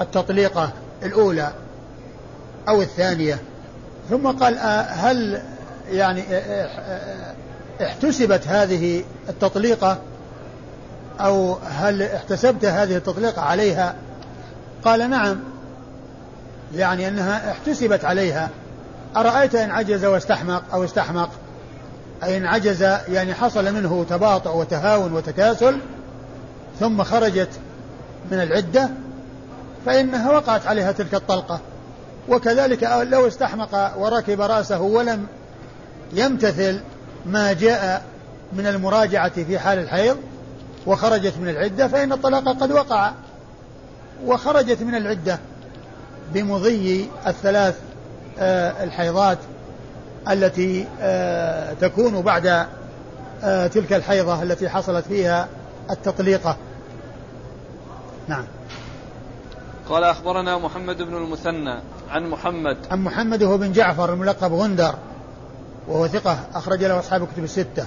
B: التطليقة الأولى أو الثانية. ثم قال هل يعني احتسبت هذه التطليقة أو هل احتسبت هذه التطليقة عليها؟ قال نعم. يعني أنها احتسبت عليها. أرأيت إن عجز واستحمق أو استحمق؟ أي إن عجز يعني حصل منه تباطؤ وتهاون وتكاسل ثم خرجت من العدة فإنها وقعت عليها تلك الطلقة. وكذلك لو استحمق وركب رأسه ولم يمتثل ما جاء من المراجعة في حال الحيض وخرجت من العدة فإن الطلاق قد وقع. وخرجت من العدة بمضي الثلاث آه، الحيضات التي آه، تكون بعد آه، تلك الحيضة التي حصلت فيها التطليقة نعم.
A: قال أخبرنا محمد بن المثنى عن محمد.
B: عن محمد هو بن جعفر الملقب غندر وهو ثقة أخرج له أصحاب الكتب الستة.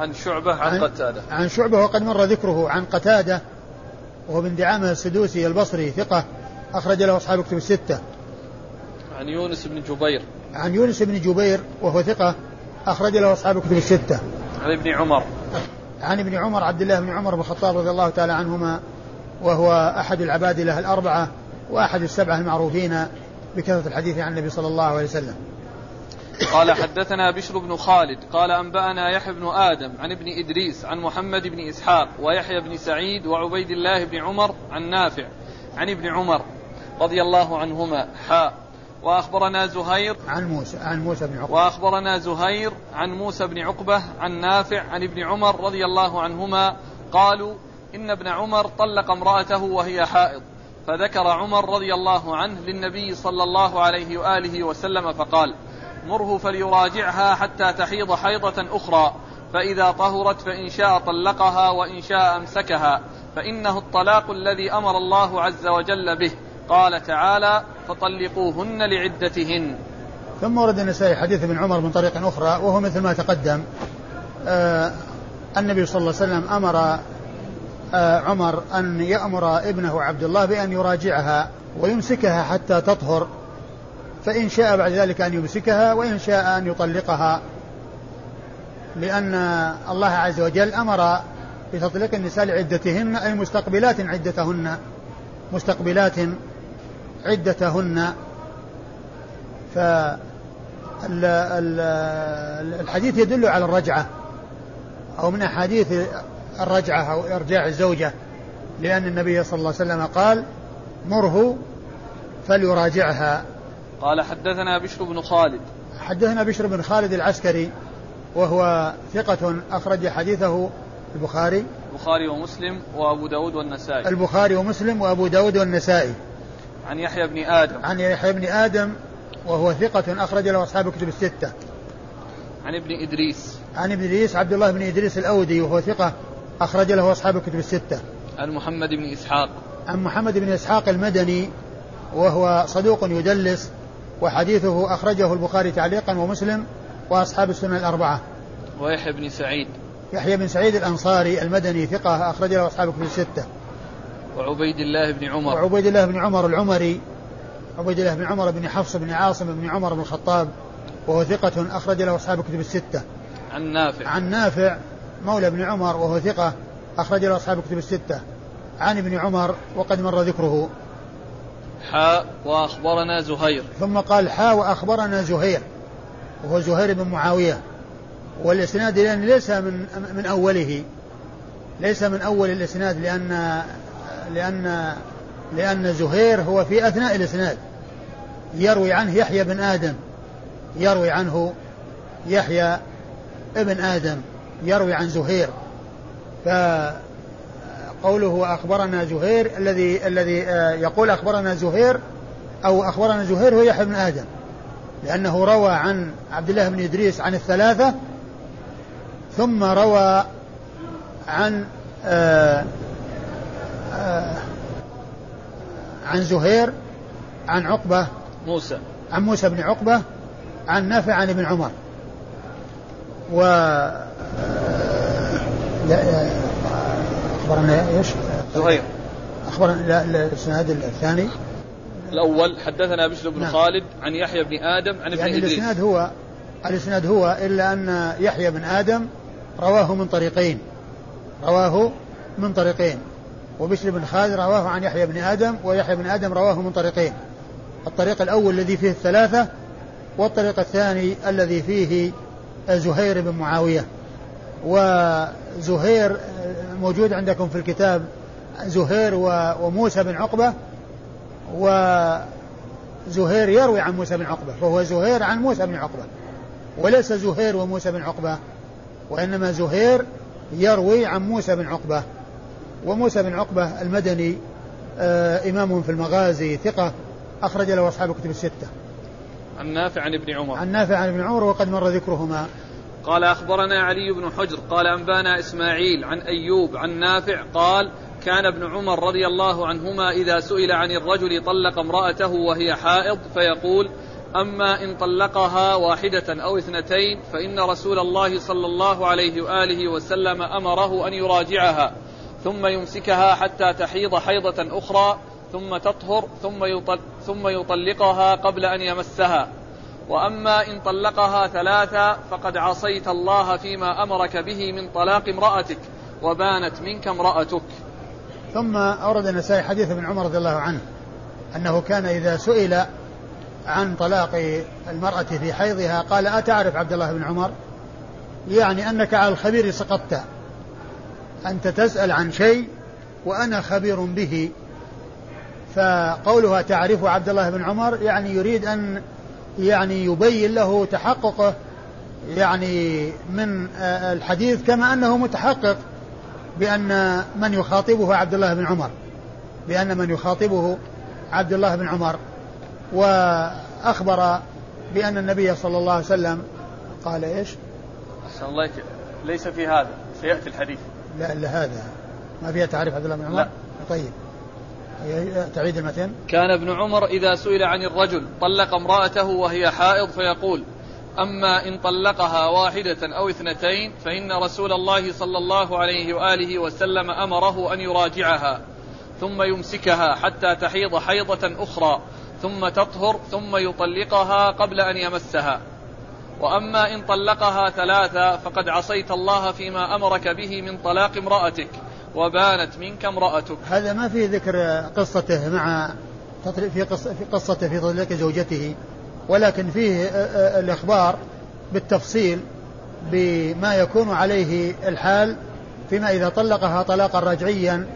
A: عن شعبة عن, عن قتادة.
B: عن شعبة وقد مر ذكره عن قتادة وهو بن دعامة السدوسي البصري ثقة أخرج له أصحاب الكتب الستة.
A: عن يونس بن جبير.
B: عن يونس بن جبير وهو ثقة أخرج له أصحاب الكتب الستة.
A: عن ابن عمر.
B: عن ابن عمر عبد الله بن عمر بن الخطاب رضي الله تعالى عنهما وهو أحد العباد له الأربعة وأحد السبعة المعروفين بكثرة الحديث عن النبي صلى الله عليه وسلم.
A: قال حدثنا بشر بن خالد قال أنبأنا يحيى بن آدم عن ابن إدريس عن محمد بن إسحاق ويحيى بن سعيد وعبيد الله بن عمر عن نافع عن ابن عمر رضي الله عنهما حاء وأخبرنا زهير
B: عن موسى عن موسى بن عقبة.
A: وأخبرنا زهير عن موسى بن عقبة عن نافع عن ابن عمر رضي الله عنهما قالوا إن ابن عمر طلق امرأته وهي حائض فذكر عمر رضي الله عنه للنبي صلى الله عليه وآله وسلم فقال مره فليراجعها حتى تحيض حيضة أخرى فإذا طهرت فإن شاء طلقها وإن شاء أمسكها فإنه الطلاق الذي أمر الله عز وجل به. قال تعالى فطلقوهن لعدتهن.
B: ثم ورد النسائي حديث ابن عمر من طريق أخرى وهو مثل ما تقدم. آه النبي صلى الله عليه وسلم أمر آه عمر أن يأمر ابنه عبد الله بأن يراجعها ويمسكها حتى تطهر. فإن شاء بعد ذلك أن يمسكها وإن شاء أن يطلقها. لأن الله عز وجل أمر بتطليق النساء لعدتهن أي مستقبلات عدتهن مستقبلات عدتهن. ف الحديث يدل على الرجعة أو من أحاديث الرجعة أو إرجاع الزوجة لأن النبي صلى الله عليه وسلم قال مره فليراجعها.
A: قال حدثنا بشر بن خالد.
B: حدثنا بشر بن خالد العسكري وهو ثقة أخرج حديثه البخاري.
A: البخاري ومسلم وأبو داود والنسائي.
B: البخاري ومسلم وأبو داود والنسائي.
A: عن يحيى بن آدم.
B: عن يحيى بن آدم وهو ثقة أخرج له أصحاب الكتب الستة.
A: عن ابن إدريس.
B: عن ابن إدريس عبد الله بن إدريس الأودي وهو ثقة أخرج له أصحاب الكتب الستة.
A: عن محمد بن إسحاق.
B: عن محمد بن إسحاق المدني وهو صدوق يدلس وحديثه أخرجه البخاري تعليقا ومسلم وأصحاب السنن الأربعة.
A: ويحيى بن سعيد.
B: يحيى بن سعيد الأنصاري المدني ثقة أخرج له أصحاب الكتب الستة.
A: وعبيد الله بن عمر.
B: وعبيد الله بن عمر العمري. عبيد الله بن عمر بن حفص بن عاصم بن عمر بن الخطاب. وهو ثقة أخرج له أصحاب الكتب الستة.
A: عن نافع.
B: عن نافع مولى ابن عمر وهو ثقة أخرج له أصحاب الكتب الستة. عن ابن عمر وقد مر ذكره.
A: حاء وأخبرنا زهير.
B: ثم قال حاء وأخبرنا زهير وهو زهير بن معاوية. والإسناد لأن ليس من من أوله ليس من أول الإسناد لأن لأن لأن زهير هو في أثناء الإسناد. يروي عنه يحيى بن آدم يروي عنه يحيى ابن آدم يروي عن زهير. فقوله أخبرنا زهير الذي الذي آه، يقول أخبرنا زهير أو أخبرنا زهير هو يحيى بن آدم. لأنه روى عن عبد الله بن إدريس عن الثلاثة ثم روى عن آآ آه، آآ آه، عن زهير عن عقبة
A: موسى.
B: عن موسى بن عقبة عن نافع عن ابن عمر. و لا أخبرنا إيش؟
A: زهير
B: أخبرنا لا الإسناد الثاني.
A: الأول حدثنا بشر بن نعم. خالد عن يحيى بن آدم عن ابن يعني
B: إدريس. الإسناد هو الإسناد هو إلا أن يحيى بن آدم رواه من طريقين. رواه من طريقين. وبشر بن خالد رواه عن يحيى بن آدم ويحيى بن آدم رواه من طريقين. الطريق الأول الذي فيه الثلاثة والطريق الثاني الذي فيه زهير بن معاوية. وزهير موجود عندكم في الكتاب زهير وموسى بن عقبة وزهير يروي عن موسى بن عقبة فهو زهير عن موسى بن عقبة وليس زهير وموسى بن عقبة وإنما زهير يروي عن موسى بن عقبة وموسى بن عقبة المدني آه إمام في المغازي ثقة أخرج له أصحاب الكتب الستة.
A: عن نافع عن ابن عمر.
B: عن نافع عن ابن عمر وقد مر ذكرهما.
A: قال أخبرنا علي بن حجر قال أنبانا إسماعيل عن أيوب عن نافع قال كان ابن عمر رضي الله عنهما إذا سئل عن الرجل طلق امرأته وهي حائض فيقول أما إن طلقها واحدة أو اثنتين فإن رسول الله صلى الله عليه وآله وسلم أمره أن يراجعها ثم يمسكها حتى تحيض حيضة أخرى ثم تطهر ثم ثم يطلقها قبل أن يمسها. وأما إن طلقها ثلاثا فقد عصيت الله فيما أمرك به من طلاق امرأتك وبانت منك امرأتك.
B: ثم أورد النسائي حديث ابن عمر رضي الله عنه أنه كان إذا سئل عن طلاق المرأة في حيضها قال أتعرف عبد الله بن عمر؟ يعني أنك على الخبير سقطت. أنت تسأل عن شيء وأنا خبير به. فقولها تعرف عبد الله بن عمر يعني يريد أن يعني يبين له تحققه يعني من الحديث كما أنه متحقق بأن من يخاطبه عبد الله بن عمر بأن من يخاطبه عبد الله بن عمر. وأخبر بأن النبي صلى الله عليه وسلم قال إيش؟
A: الله ليس في هذا سيأتي الحديث.
B: لا إلا هذا ما فيها تعريف عبد الله بن عمر؟ لا. طيب. تعيد المتن
A: كان ابن عمر إذا سئل عن الرجل طلق امرأته وهي حائض فيقول أما إن طلقها واحدة أو اثنتين فإن رسول الله صلى الله عليه وآله وسلم أمره أن يراجعها ثم يمسكها حتى تحيض حيضة أخرى ثم تطهر ثم يطلقها قبل أن يمسها. وأما إن طلقها ثلاثا فقد عصيت الله فيما أمرك به من طلاق امرأتك. وبانت منك امرأتك.
B: هذا ما في ذكر قصته مع في قصة في قصته في تطليق زوجته ولكن فيه الإخبار بالتفصيل بما يكون عليه الحال فيما إذا طلقها طلاقا رجعيا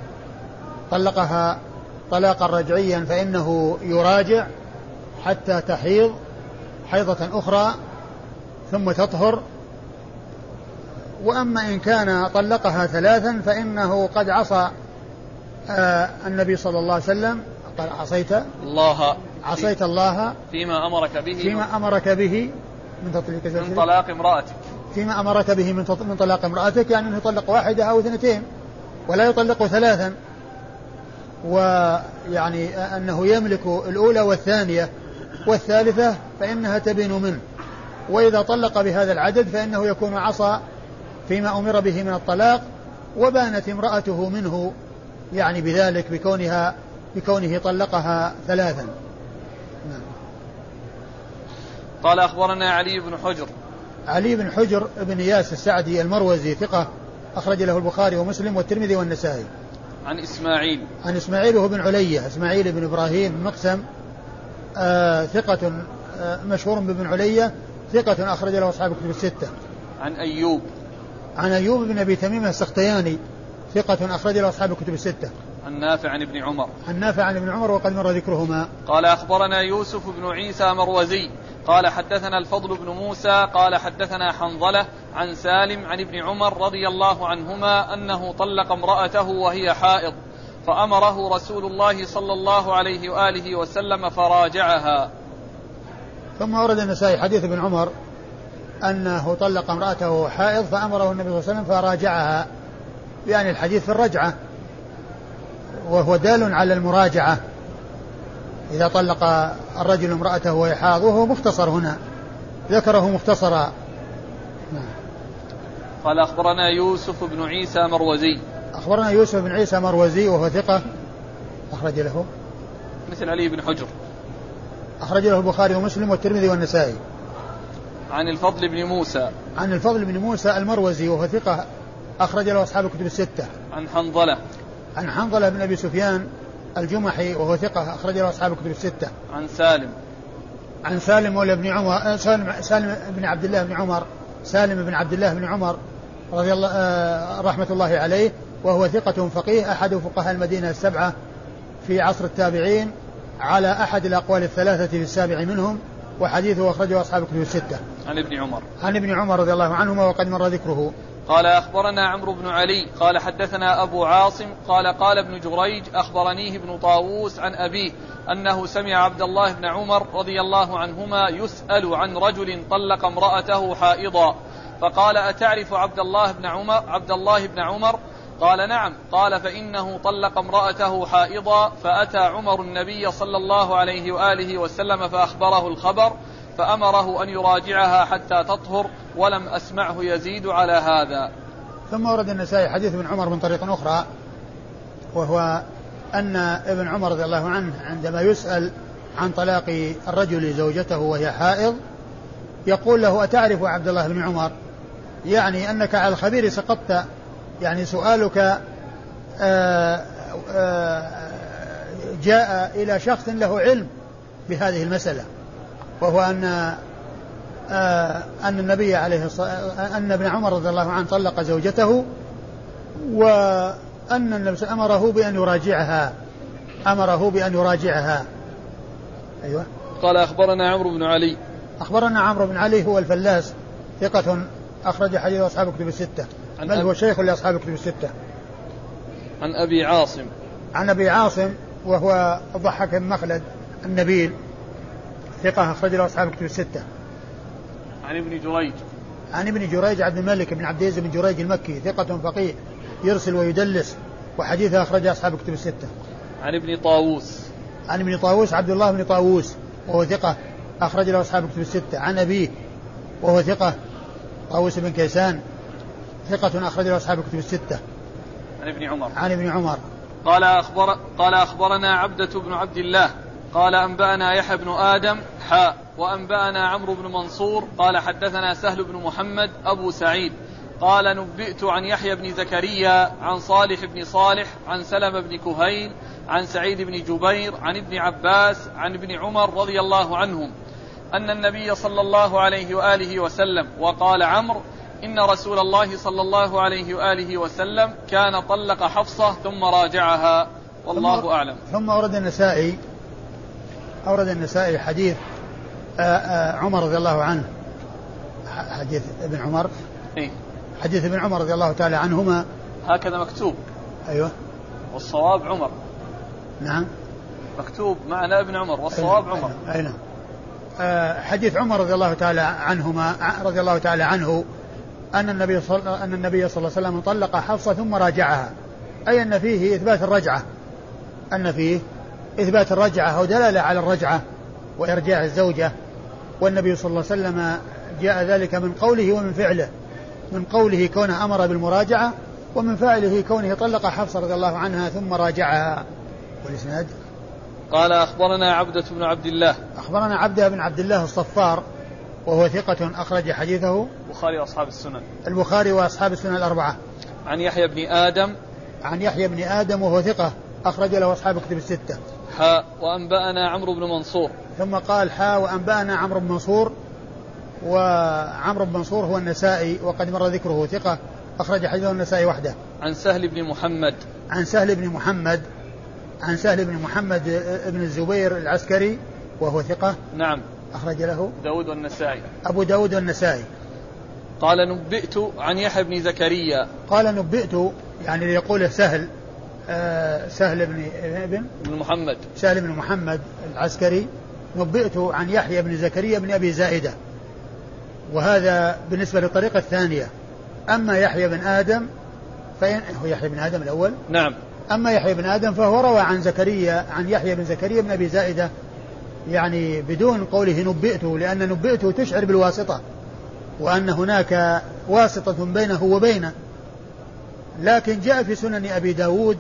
B: طلقها طلاقا رجعيا فإنه يراجع حتى تحيض حيضة أخرى ثم تطهر وأما إن كان طلقها ثلاثا فإنه قد عصى آه النبي صلى الله عليه وسلم قال عصيت.
A: الله
B: عصيت الله.
A: فيما أمرك به
B: فيما أمرك به من تطليق
A: زوجتك من طلاق امرأتك.
B: فيما أمرك به من من طلاق امرأتك يعني أنه يطلق واحدة أو اثنتين ولا يطلق ثلاثا. ويعني أنه يملك الأولى والثانية والثالثة فإنها تبين منه. وإذا طلق بهذا العدد فإنه يكون عصى فيما أمر به من الطلاق وبانت امرأته منه يعني بذلك بكونها بكونه طلقها ثلاثا. نعم.
A: قال أخبرنا علي بن حجر.
B: علي بن حجر بن إياس السعدي المروزي ثقة أخرج له البخاري ومسلم والترمذي والنسائي.
A: عن إسماعيل.
B: عن إسماعيل وهو بن علية إسماعيل بن إبراهيم مقسم آه ثقة آه مشهور بابن علية ثقة أخرج له أصحاب الكتب الستة.
A: عن أيوب.
B: عن أيوب بن أبي تميم السختياني ثقة أخرج له أصحاب الكتب الستة.
A: عن نافع عن ابن عمر.
B: عن نافع عن ابن عمر وقد مر ذكرهما.
A: قال أخبرنا يوسف بن عيسى مروزي قال حدثنا الفضل بن موسى قال حدثنا حنظلة عن سالم عن ابن عمر رضي الله عنهما أنه طلق امرأته وهي حائض فأمره رسول الله صلى الله عليه وآله وسلم فراجعها.
B: ثم ورد النسائي حديث ابن عمر أنه طلق امرأته حائض فأمره النبي صلى الله عليه وسلم فراجعها يعني الحديث في الرجعة وهو دال على المراجعة. إذا طلق الرجل امرأته وهي حائض وهو مختصر هنا ذكره مختصرا.
A: قال أخبرنا يوسف بن عيسى مروزي.
B: أخبرنا يوسف بن عيسى مروزي وهو ثقة. أخرج له.
A: مثل علي بن حجر.
B: أخرج له البخاري ومسلم والترمذي والنسائي.
A: عن الفضل بن موسى.
B: عن الفضل بن موسى المروزي وهو ثقة أخرج له أصحاب الكتب الستة.
A: عن حنظلة.
B: عن حنظلة بن أبي سفيان الجمحي وهو ثقة أخرج له أصحاب الكتب الستة.
A: عن سالم.
B: عن سالم مولى بن عمر آه، سالم سالم بن عبد الله بن عمر سالم بن عبد الله بن عمر رضي الله آه، رحمة الله عليه وهو ثقة فقيه أحد فقهاء المدينة السبعة في عصر التابعين على أحد الأقوال الثلاثة في السابع منهم وحديثه أخرجه أصحاب الكتب الستة.
A: عن ابن عمر.
B: عن ابن عمر رضي الله عنهما وقد مر ذكره.
A: قال أخبرنا عمرو بن علي قال حدثنا أبو عاصم قال قال ابن جريج أخبرنيه ابن طاووس عن أبيه أنه سمع عبد الله بن عمر رضي الله عنهما يسأل عن رجل طلق امرأته حائضا فقال أتعرف عبد الله بن عمر عبد الله بن عمر قال نعم قال فإنه طلق امرأته حائضا فأتى عمر النبي صلى الله عليه وآله وسلم فأخبره الخبر فأمره أن يراجعها حتى تطهر ولم أسمعه يزيد على هذا.
B: ثم ورد النسائي حديث ابن عمر من طريق أخرى وهو أن ابن عمر رضي الله عنه عندما يسأل عن طلاق الرجل زوجته وهي حائض يقول له أتعرف عبد الله بن عمر؟ يعني أنك على الخبير سقطت. يعني سؤالك آه، آه، جاء إلى شخص له علم بهذه المسألة. وهو أن آه، أن النبي عليه الصلاة أن ابن عمر رضي الله عنه طلق زوجته وأن النبي أمره بأن يراجعها. أمره بأن يراجعها.
A: أيوة. قال أخبرنا عمرو بن علي.
B: أخبرنا عمرو بن علي هو الفلاس ثقة أخرج حديث أصحاب الكتب الستة. بل هو شيخ لأصحاب الكتب الستة.
A: عن أبي عاصم.
B: عن أبي عاصم وهو الضحك بن مخلد النبيل. ثقة أخرج له أصحاب الكتب الستة.
A: عن ابن جريج.
B: عن ابن جريج عبد الملك بن عبد العزيز بن جريج المكي ثقة فقيه يرسل ويدلس وحديثه أخرج أصحاب الكتب الستة.
A: عن ابن طاووس.
B: عن ابن طاووس عبد الله بن طاووس وهو ثقة أخرج له أصحاب الكتب الستة. عن أبيه وهو ثقة طاووس بن كيسان ثقة أخرج له أصحاب الكتب الستة.
A: عن ابن عمر.
B: عن ابن عمر.
A: قال أخبر قال أخبرنا عبدة بن عبد الله قال أنبأنا يحيى بن آدم حاء وأنبأنا عمرو بن منصور قال حدثنا سهل بن محمد أبو سعيد. قال نبئت عن يحيى بن زكريا عن صالح بن صالح عن سلمة بن كهيل عن سعيد بن جبير عن ابن عباس عن ابن عمر رضي الله عنهم. أن النبي صلى الله عليه وآله وسلم وقال عمرو إن رسول الله صلى الله عليه وآله وسلم كان طلق حفصة ثم راجعها. والله ثم أعلم.
B: ثم ورد النسائي أورد النسائي حديث آه، آه، عمر رضي الله عنه. حديث ابن عمر.
A: إيه؟
B: حديث ابن عمر رضي الله تعالى عنهما.
A: هكذا مكتوب.
B: أيوه.
A: والصواب عمر.
B: نعم.
A: مكتوب معنا ابن عمر والصواب
B: أيوه
A: عمر.
B: أي نعم. آه حديث عمر رضي الله تعالى عنهما رضي الله تعالى عنه أن النبي صلى أن النبي صلى الله عليه وسلم طلق حفصة ثم راجعها. أي أن فيه إثبات الرجعة. أن فيه إثبات الرجعة أو دلالة على الرجعة وإرجاع الزوجة. والنبي صلى الله عليه وسلم جاء ذلك من قوله ومن فعله. من قوله كونه أمر بالمراجعة ومن فعله كونه طلق حفصة رضي الله عنها ثم راجعها. والإسناد؟
A: قال أخبرنا عبدة بن عبد الله.
B: أخبرنا عبدة بن عبد الله الصفار وهو ثقة أخرج حديثه.
A: البخاري وأصحاب السنن.
B: البخاري وأصحاب السنن الأربعة.
A: عن يحيى بن آدم.
B: عن يحيى بن آدم وهو ثقة أخرج له أصحاب كتب الستة.
A: حاء وأنبأنا عمرو بن منصور.
B: ثم قال حاء وأنبأنا عمرو بن منصور وعمرو بن منصور هو النسائي وقد مر ذكره ثقة أخرج حديثه النسائي وحده.
A: عن سهل بن محمد.
B: عن سهل بن محمد عن سهل بن محمد بن الزبير العسكري وهو ثقة.
A: نعم.
B: أخرج له
A: داود والنسائي.
B: أبو داود والنسائي.
A: قال نبئت عن يحيى بن زكريا.
B: قال نبئت يعني ليقوله سهل سهل بن ابن
A: بن محمد.
B: سهل بن محمد العسكري نبئت عن يحيى بن زكريا بن أبي زائدة. وهذا بالنسبة للطريقة الثانية. أما يحيى بن آدم فإن هو يحيى بن آدم الأول.
A: نعم.
B: أما يحيى بن آدم فهو روى عن زكريا عن يحيى بن زكريا بن أبي زائدة. يعني بدون قوله نبئته لأن نبئته تشعر بالواسطة. وأن هناك واسطة بينه وبينه. لكن جاء في سنن أبي داود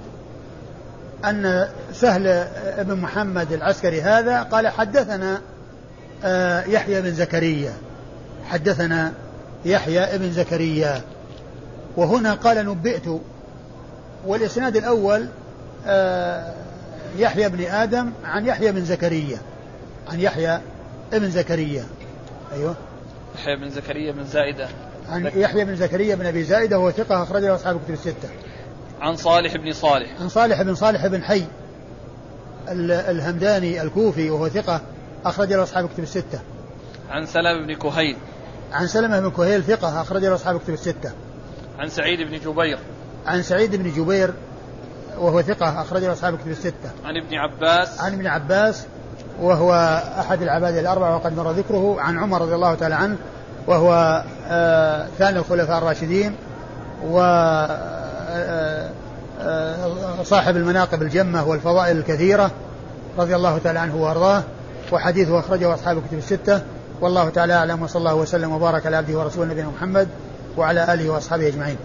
B: أن سهل بن محمد العسكري هذا قال حدثنا آه، يحيى بن زكريا. حدثنا يحيى بن زكريا. وهنا قال نبئت. والإسناد الأول آه، يحيى بن آدم عن يحيى بن زكريا. عن يحيى بن زكريا. أيوه.
A: يحيى بن زكريا بن زائدة.
B: عن يحيى بن زكريا بن أبي زائدة وهو ثقة أخرج له أصحاب الكتب الستة.
A: عن صالح بن صالح.
B: عن صالح بن صالح بن حي الهمداني الكوفي وهو ثقة أخرج له أصحاب الكتب الستة.
A: عن سلمة بن كهيل.
B: عن سلمة بن كهيل ثقة أخرج له أصحاب الكتب الستة.
A: عن سعيد بن جبير.
B: عن سعيد بن جبير وهو ثقة أخرج له أصحاب الكتب الستة.
A: عن ابن عباس.
B: عن ابن عباس وهو أحد العباد الأربعة وقد مر ذكره. عن عمر رضي الله تعالى عنه وهو آه ثاني الخلفاء الراشدين و صاحب المناقب الجمة والفضائل الكثيرة رضي الله تعالى عنه وأرضاه وحديثه أخرجه أصحاب الكتب الستة. والله تعالى أعلم وصلى الله وسلم وبارك على عبده ورسوله نبينا محمد وعلى آله وأصحابه أجمعين.